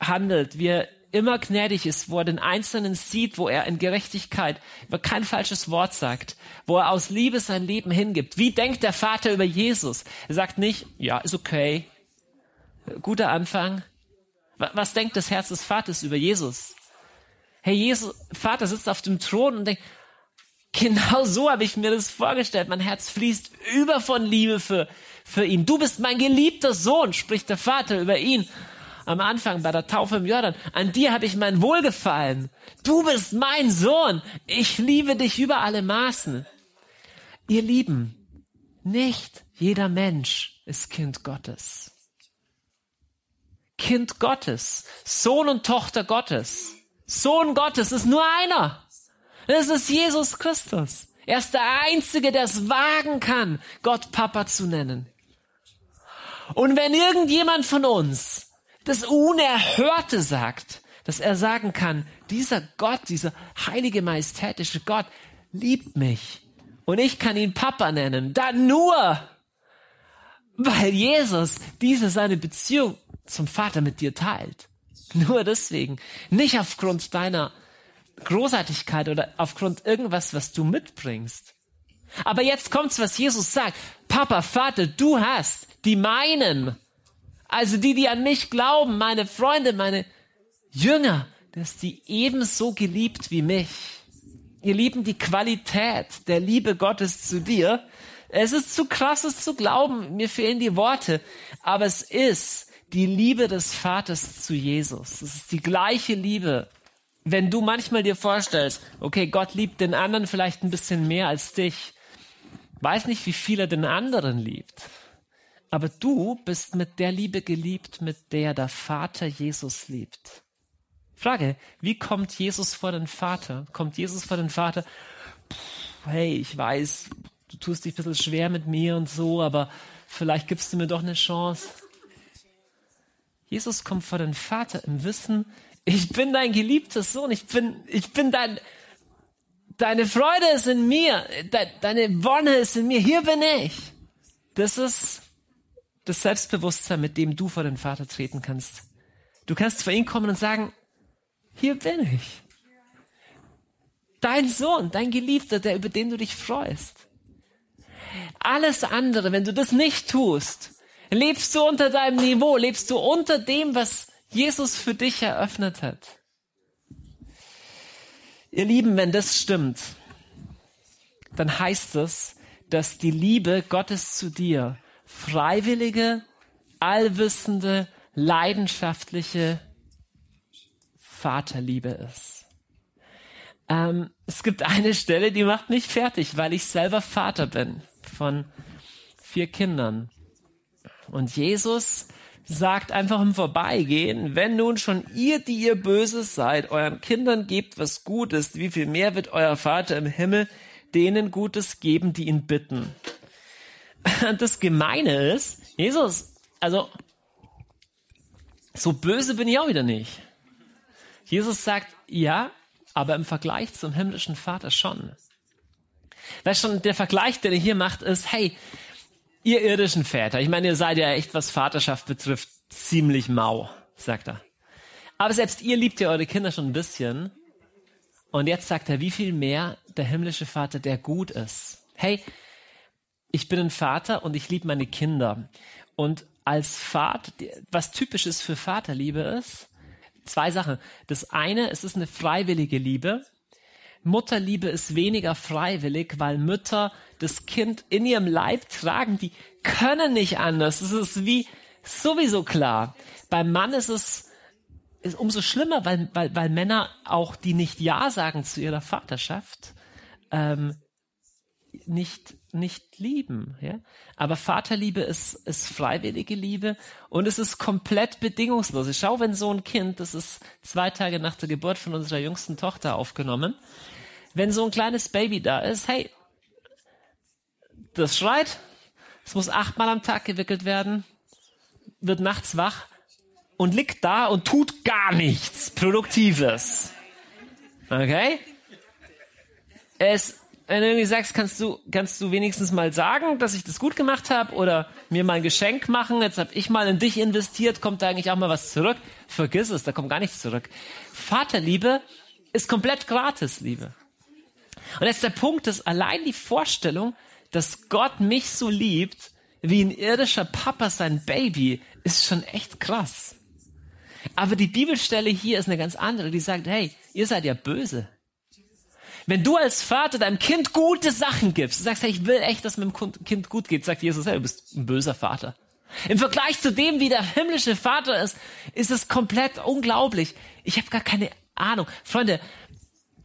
handelt, wie er immer gnädig ist, wo er den Einzelnen sieht, wo er in Gerechtigkeit über kein falsches Wort sagt, wo er aus Liebe sein Leben hingibt. Wie denkt der Vater über Jesus? Er sagt nicht, ja, ist okay, guter Anfang. Was denkt das Herz des Vaters über Jesus? Hey, Jesus, Vater sitzt auf dem Thron und denkt, genau so habe ich mir das vorgestellt. Mein Herz fließt über von Liebe für, für ihn. Du bist mein geliebter Sohn, spricht der Vater über ihn am Anfang bei der Taufe im Jordan. An dir habe ich mein Wohlgefallen. Du bist mein Sohn. Ich liebe dich über alle Maßen. Ihr Lieben, nicht jeder Mensch ist Kind Gottes. Kind Gottes, Sohn und Tochter Gottes. Sohn Gottes ist nur einer. Das ist Jesus Christus. Er ist der Einzige, der es wagen kann, Gott Papa zu nennen. Und wenn irgendjemand von uns das Unerhörte sagt, dass er sagen kann, dieser Gott, dieser heilige, majestätische Gott liebt mich und ich kann ihn Papa nennen, dann nur, weil Jesus diese seine Beziehung zum Vater mit dir teilt. Nur deswegen. Nicht aufgrund deiner Großartigkeit oder aufgrund irgendwas, was du mitbringst. Aber jetzt kommt's, was Jesus sagt. Papa, Vater, du hast die meinen also die, die an mich glauben, meine Freunde, meine Jünger, dass die ebenso geliebt wie mich. Ihr Lieben, die Qualität der Liebe Gottes zu dir, es ist zu krass, es zu glauben, mir fehlen die Worte, aber es ist die Liebe des Vaters zu Jesus. Es ist die gleiche Liebe. Wenn du manchmal dir vorstellst, okay, Gott liebt den anderen vielleicht ein bisschen mehr als dich, weiß nicht, wie viel er den anderen liebt. Aber du bist mit der Liebe geliebt, mit der der Vater Jesus liebt. Frage, wie kommt Jesus vor den Vater? Kommt Jesus vor den Vater? hey, ich weiß, du tust dich ein bisschen schwer mit mir und so, aber vielleicht gibst du mir doch eine Chance. Jesus kommt vor den Vater im Wissen, ich bin dein geliebter Sohn, ich bin, ich bin dein, deine Freude ist in mir, de, deine Wonne ist in mir, hier bin ich. Das ist das Selbstbewusstsein, mit dem du vor den Vater treten kannst. Du kannst vor ihn kommen und sagen, hier bin ich. Dein Sohn, dein Geliebter, der über den du dich freust. Alles andere, wenn du das nicht tust, lebst du unter deinem Niveau, lebst du unter dem, was Jesus für dich eröffnet hat. Ihr Lieben, wenn das stimmt, dann heißt es, dass die Liebe Gottes zu dir freiwillige, allwissende, leidenschaftliche Vaterliebe ist. Ähm, es gibt eine Stelle, die macht mich fertig, weil ich selber Vater bin von vier Kindern. Und Jesus sagt einfach im Vorbeigehen, wenn nun schon ihr, die ihr Böses seid, euren Kindern gebt, was gut ist, wie viel mehr wird euer Vater im Himmel denen Gutes geben, die ihn bitten. Und [laughs] das Gemeine ist, Jesus, also, so böse bin ich auch wieder nicht. Jesus sagt, ja, aber im Vergleich zum himmlischen Vater schon. Weißt schon, der Vergleich, den er hier macht, ist, hey, ihr irdischen Väter, ich meine, ihr seid ja echt, was Vaterschaft betrifft, ziemlich mau, sagt er. Aber selbst ihr liebt ja eure Kinder schon ein bisschen. Und jetzt sagt er, wie viel mehr der himmlische Vater, der gut ist. Hey, ich bin ein Vater und ich liebe meine Kinder. Und als Vater, was typisch ist für Vaterliebe ist, zwei Sachen. Das eine, es ist eine freiwillige Liebe. Mutterliebe ist weniger freiwillig, weil Mütter das Kind in ihrem Leib tragen, die können nicht anders. Das ist wie sowieso klar. Beim Mann ist es ist umso schlimmer, weil, weil, weil Männer auch, die nicht Ja sagen zu ihrer Vaterschaft, ähm, nicht nicht lieben, ja. Aber Vaterliebe ist, ist freiwillige Liebe und es ist komplett bedingungslos. Ich schau, wenn so ein Kind, das ist zwei Tage nach der Geburt von unserer jüngsten Tochter aufgenommen, wenn so ein kleines Baby da ist, hey, das schreit, es muss achtmal am Tag gewickelt werden, wird nachts wach und liegt da und tut gar nichts Produktives. Okay? Es wenn du irgendwie sagst, kannst du, kannst du wenigstens mal sagen, dass ich das gut gemacht habe oder mir mal ein Geschenk machen, jetzt habe ich mal in dich investiert, kommt da eigentlich auch mal was zurück? Vergiss es, da kommt gar nichts zurück. Vaterliebe ist komplett gratis, Liebe. Und jetzt der Punkt ist, allein die Vorstellung, dass Gott mich so liebt, wie ein irdischer Papa sein Baby, ist schon echt krass. Aber die Bibelstelle hier ist eine ganz andere, die sagt, hey, ihr seid ja böse. Wenn du als Vater deinem Kind gute Sachen gibst, sagst, hey, ich will echt, dass meinem Kind gut geht, sagt Jesus, hey, du bist ein böser Vater. Im Vergleich zu dem, wie der himmlische Vater ist, ist es komplett unglaublich. Ich habe gar keine Ahnung. Freunde,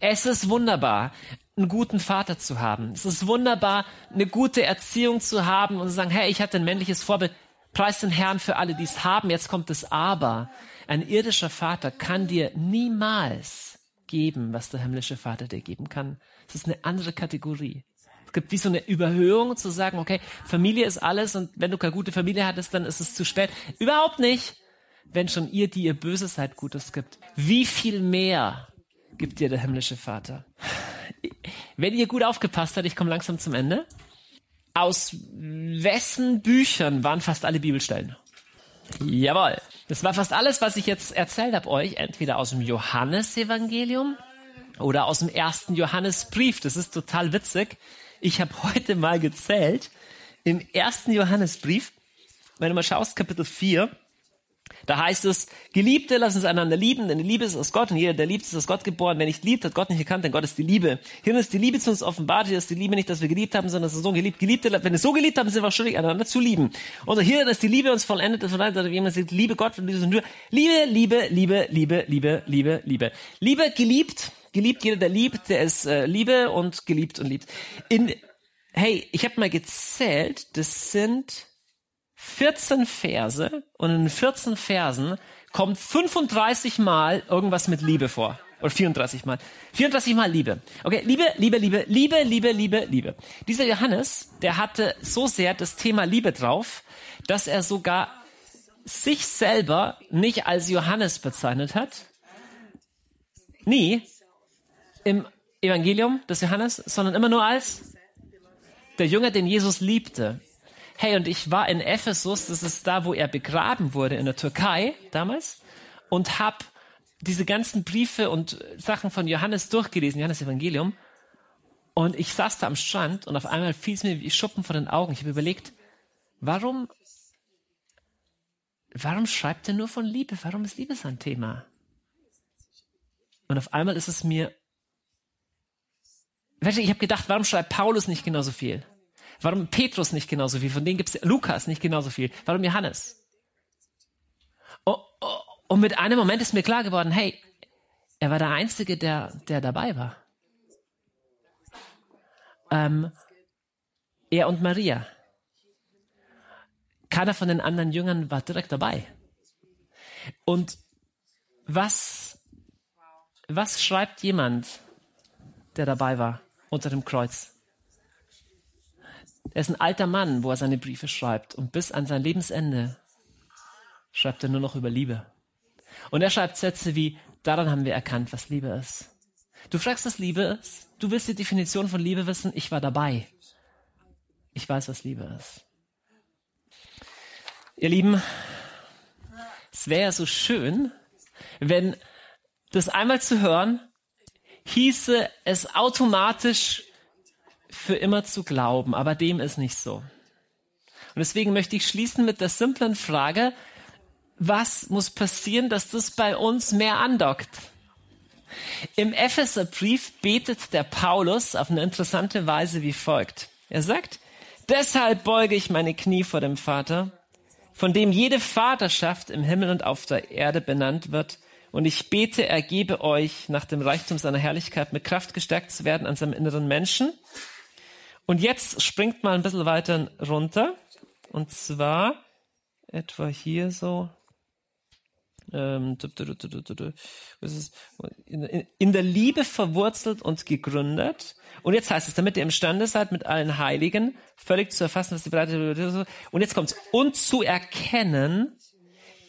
es ist wunderbar, einen guten Vater zu haben. Es ist wunderbar, eine gute Erziehung zu haben und zu sagen, hey, ich hatte ein männliches Vorbild. Preis den Herrn für alle, die es haben. Jetzt kommt das Aber. Ein irdischer Vater kann dir niemals geben, was der himmlische Vater dir geben kann. Es ist eine andere Kategorie. Es gibt wie so eine Überhöhung zu sagen, okay, Familie ist alles und wenn du keine gute Familie hattest, dann ist es zu spät. Überhaupt nicht. Wenn schon ihr, die ihr böse seid, Gutes gibt. Wie viel mehr gibt dir der himmlische Vater? Wenn ihr gut aufgepasst habt, ich komme langsam zum Ende. Aus wessen Büchern waren fast alle Bibelstellen? Jawohl. Das war fast alles, was ich jetzt erzählt habe euch, entweder aus dem Johannesevangelium oder aus dem ersten Johannesbrief. Das ist total witzig. Ich habe heute mal gezählt, im ersten Johannesbrief, wenn du mal schaust, Kapitel 4, da heißt es, Geliebte, lass uns einander lieben, denn die Liebe ist aus Gott und jeder, der liebt, ist aus Gott geboren. Wer nicht liebt, hat Gott nicht erkannt, denn Gott ist die Liebe. Hier ist die Liebe zu uns offenbart, hier ist die Liebe nicht, dass wir geliebt haben, sondern dass wir so geliebt. Geliebte, wenn wir so geliebt haben, sind wir auch schuldig, einander zu lieben. Und hier ist die Liebe uns vollendet, vollendet, wie jemand sagt, Liebe Gott und. Liebe, Liebe, Liebe, Liebe, Liebe, Liebe, Liebe. Liebe, geliebt, geliebt, jeder, der liebt, der ist äh, Liebe und geliebt und liebt. In, hey, ich habe mal gezählt, das sind 14 Verse und in 14 Versen kommt 35 Mal irgendwas mit Liebe vor. Oder 34 Mal. 34 Mal Liebe. Okay, Liebe, Liebe, Liebe, Liebe, Liebe, Liebe, Liebe. Dieser Johannes, der hatte so sehr das Thema Liebe drauf, dass er sogar sich selber nicht als Johannes bezeichnet hat. Nie im Evangelium des Johannes, sondern immer nur als der Jünger, den Jesus liebte. Hey, und ich war in Ephesus, das ist da, wo er begraben wurde, in der Türkei damals, und habe diese ganzen Briefe und Sachen von Johannes durchgelesen, Johannes Evangelium. Und ich saß da am Strand und auf einmal fiel es mir wie Schuppen vor den Augen. Ich habe überlegt, warum, warum schreibt er nur von Liebe? Warum ist Liebe sein Thema? Und auf einmal ist es mir, ich habe gedacht, warum schreibt Paulus nicht genauso viel? Warum Petrus nicht genauso viel? Von denen gibt es Lukas nicht genauso viel. Warum Johannes? Oh, oh, und mit einem Moment ist mir klar geworden, hey, er war der Einzige, der, der dabei war. Ähm, er und Maria. Keiner von den anderen Jüngern war direkt dabei. Und was, was schreibt jemand, der dabei war, unter dem Kreuz? Er ist ein alter Mann, wo er seine Briefe schreibt. Und bis an sein Lebensende schreibt er nur noch über Liebe. Und er schreibt Sätze wie, daran haben wir erkannt, was Liebe ist. Du fragst, was Liebe ist? Du willst die Definition von Liebe wissen? Ich war dabei. Ich weiß, was Liebe ist. Ihr Lieben, es wäre so schön, wenn das einmal zu hören, hieße es automatisch für immer zu glauben, aber dem ist nicht so. Und deswegen möchte ich schließen mit der simplen Frage, was muss passieren, dass das bei uns mehr andockt? Im Epheserbrief betet der Paulus auf eine interessante Weise wie folgt. Er sagt, deshalb beuge ich meine Knie vor dem Vater, von dem jede Vaterschaft im Himmel und auf der Erde benannt wird. Und ich bete, er gebe euch nach dem Reichtum seiner Herrlichkeit mit Kraft gestärkt zu werden an seinem inneren Menschen. Und jetzt springt mal ein bisschen weiter runter. Und zwar etwa hier so. In der Liebe verwurzelt und gegründet. Und jetzt heißt es, damit ihr imstande seid, mit allen Heiligen völlig zu erfassen, was die bereitet Und jetzt kommt's. Und zu erkennen,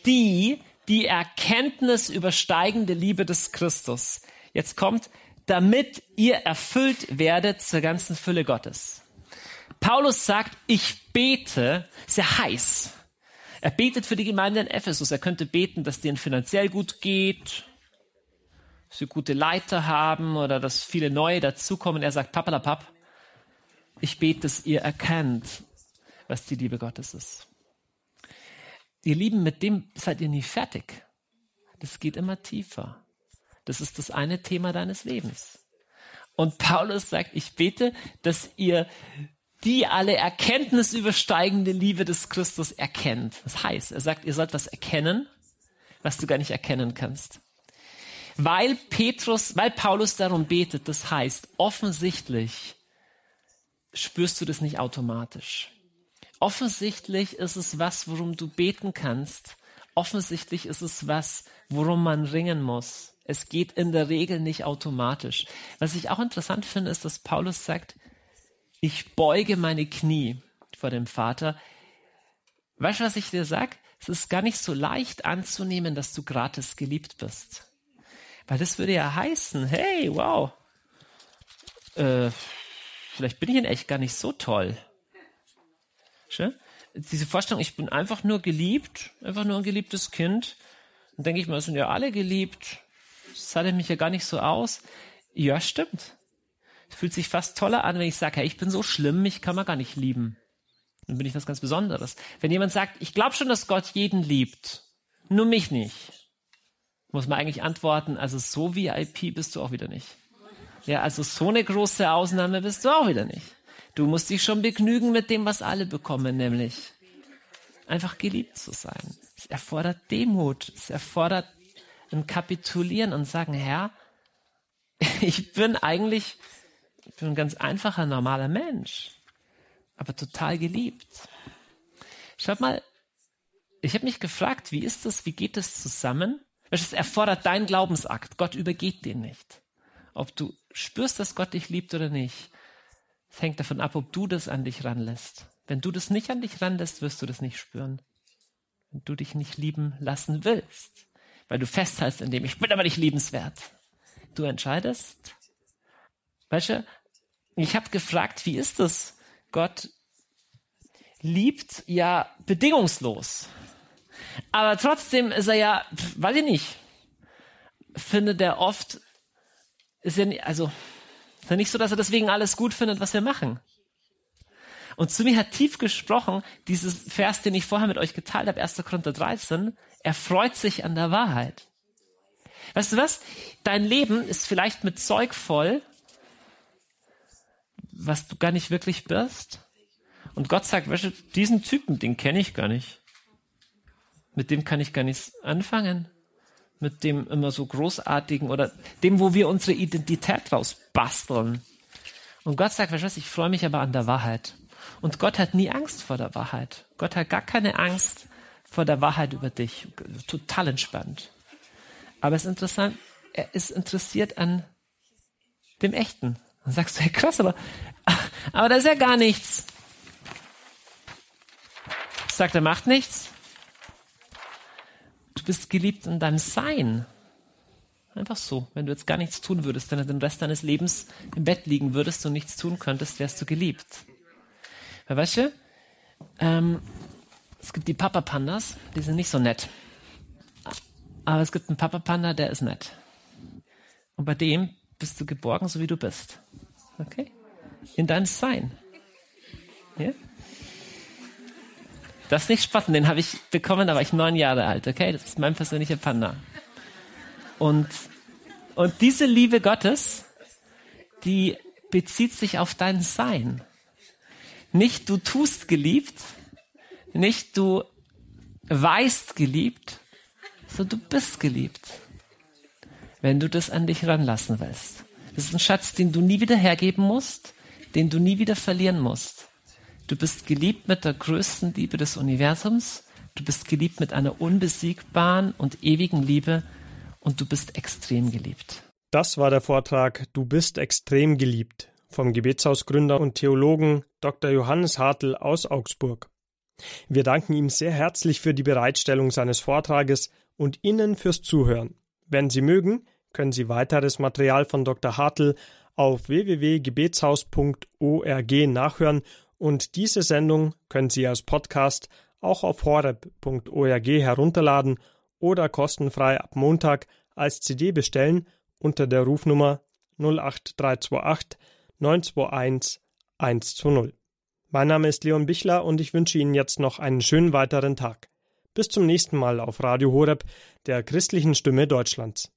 die, die Erkenntnis übersteigende Liebe des Christus. Jetzt kommt, damit ihr erfüllt werdet zur ganzen Fülle Gottes. Paulus sagt, ich bete, sehr heiß. Er betet für die Gemeinde in Ephesus. Er könnte beten, dass denen finanziell gut geht, dass sie gute Leiter haben oder dass viele neue dazukommen. Er sagt, papalapap, ich bete, dass ihr erkennt, was die Liebe Gottes ist. Ihr Lieben, mit dem seid ihr nie fertig. Das geht immer tiefer. Das ist das eine Thema deines Lebens. Und Paulus sagt, ich bete, dass ihr die alle Erkenntnis übersteigende Liebe des Christus erkennt. Das heißt, er sagt, ihr sollt was erkennen, was du gar nicht erkennen kannst. Weil Petrus, weil Paulus darum betet, das heißt, offensichtlich spürst du das nicht automatisch. Offensichtlich ist es was, worum du beten kannst. Offensichtlich ist es was, worum man ringen muss. Es geht in der Regel nicht automatisch. Was ich auch interessant finde, ist, dass Paulus sagt, ich beuge meine Knie vor dem Vater. Weißt du, was ich dir sag? Es ist gar nicht so leicht anzunehmen, dass du gratis geliebt bist. Weil das würde ja heißen, hey, wow, äh, vielleicht bin ich in echt gar nicht so toll. Schön? Diese Vorstellung, ich bin einfach nur geliebt, einfach nur ein geliebtes Kind. Dann denke ich mal, sind ja alle geliebt. Sah mich ja gar nicht so aus. Ja, stimmt fühlt sich fast toller an, wenn ich sage, hey, ich bin so schlimm, mich kann man gar nicht lieben. Dann bin ich was ganz Besonderes. Wenn jemand sagt, ich glaube schon, dass Gott jeden liebt, nur mich nicht, muss man eigentlich antworten, also so VIP bist du auch wieder nicht. Ja, also so eine große Ausnahme bist du auch wieder nicht. Du musst dich schon begnügen mit dem, was alle bekommen, nämlich einfach geliebt zu sein. Es erfordert Demut, es erfordert ein Kapitulieren und sagen, Herr, [laughs] ich bin eigentlich ich bin ein ganz einfacher, normaler Mensch, aber total geliebt. Schaut mal, ich habe mich gefragt, wie ist das, wie geht das zusammen? Es erfordert deinen Glaubensakt. Gott übergeht den nicht. Ob du spürst, dass Gott dich liebt oder nicht, hängt davon ab, ob du das an dich ranlässt. Wenn du das nicht an dich ranlässt, wirst du das nicht spüren. Wenn du dich nicht lieben lassen willst, weil du festhältst in dem, ich bin aber nicht liebenswert. Du entscheidest, Weißt du, ich habe gefragt, wie ist das? Gott liebt ja bedingungslos. Aber trotzdem ist er ja, weiß ich nicht, findet er oft, ist ja, also, ist ja nicht so, dass er deswegen alles gut findet, was wir machen. Und zu mir hat tief gesprochen, dieses Vers, den ich vorher mit euch geteilt habe, 1. Korinther 13, er freut sich an der Wahrheit. Weißt du was? Dein Leben ist vielleicht mit Zeug voll, was du gar nicht wirklich bist. Und Gott sagt, weißt du, diesen Typen, den kenne ich gar nicht. Mit dem kann ich gar nichts anfangen. Mit dem immer so großartigen oder dem, wo wir unsere Identität draus basteln. Und Gott sagt, weißt du was, ich freue mich aber an der Wahrheit. Und Gott hat nie Angst vor der Wahrheit. Gott hat gar keine Angst vor der Wahrheit über dich. Total entspannt. Aber es ist interessant, er ist interessiert an dem Echten. Dann sagst du, hey krass, aber, aber da ist ja gar nichts. Sagt er, macht nichts. Du bist geliebt in deinem Sein. Einfach so. Wenn du jetzt gar nichts tun würdest, wenn du den Rest deines Lebens im Bett liegen würdest und nichts tun könntest, wärst du geliebt. Weißt du, ähm, es gibt die Papa-Pandas, die sind nicht so nett. Aber es gibt einen Papa-Panda, der ist nett. Und bei dem bist du geborgen, so wie du bist. Okay? In deinem Sein. Ja? Das ist nicht spotten, den habe ich bekommen, da war ich neun Jahre alt. Okay? Das ist mein persönlicher Panda. Und, und diese Liebe Gottes, die bezieht sich auf dein Sein. Nicht du tust geliebt, nicht du weißt geliebt, sondern du bist geliebt. Wenn du das an dich ranlassen willst. Das ist ein Schatz, den du nie wieder hergeben musst, den du nie wieder verlieren musst. Du bist geliebt mit der größten Liebe des Universums. Du bist geliebt mit einer unbesiegbaren und ewigen Liebe und du bist extrem geliebt. Das war der Vortrag Du bist extrem geliebt vom Gebetshausgründer und Theologen Dr. Johannes Hartl aus Augsburg. Wir danken ihm sehr herzlich für die Bereitstellung seines Vortrages und Ihnen fürs Zuhören. Wenn Sie mögen, können Sie weiteres Material von Dr. Hartl auf www.gebetshaus.org nachhören und diese Sendung können Sie als Podcast auch auf horeb.org herunterladen oder kostenfrei ab Montag als CD bestellen unter der Rufnummer 08328 921 120. Mein Name ist Leon Bichler und ich wünsche Ihnen jetzt noch einen schönen weiteren Tag. Bis zum nächsten Mal auf Radio Horeb, der christlichen Stimme Deutschlands.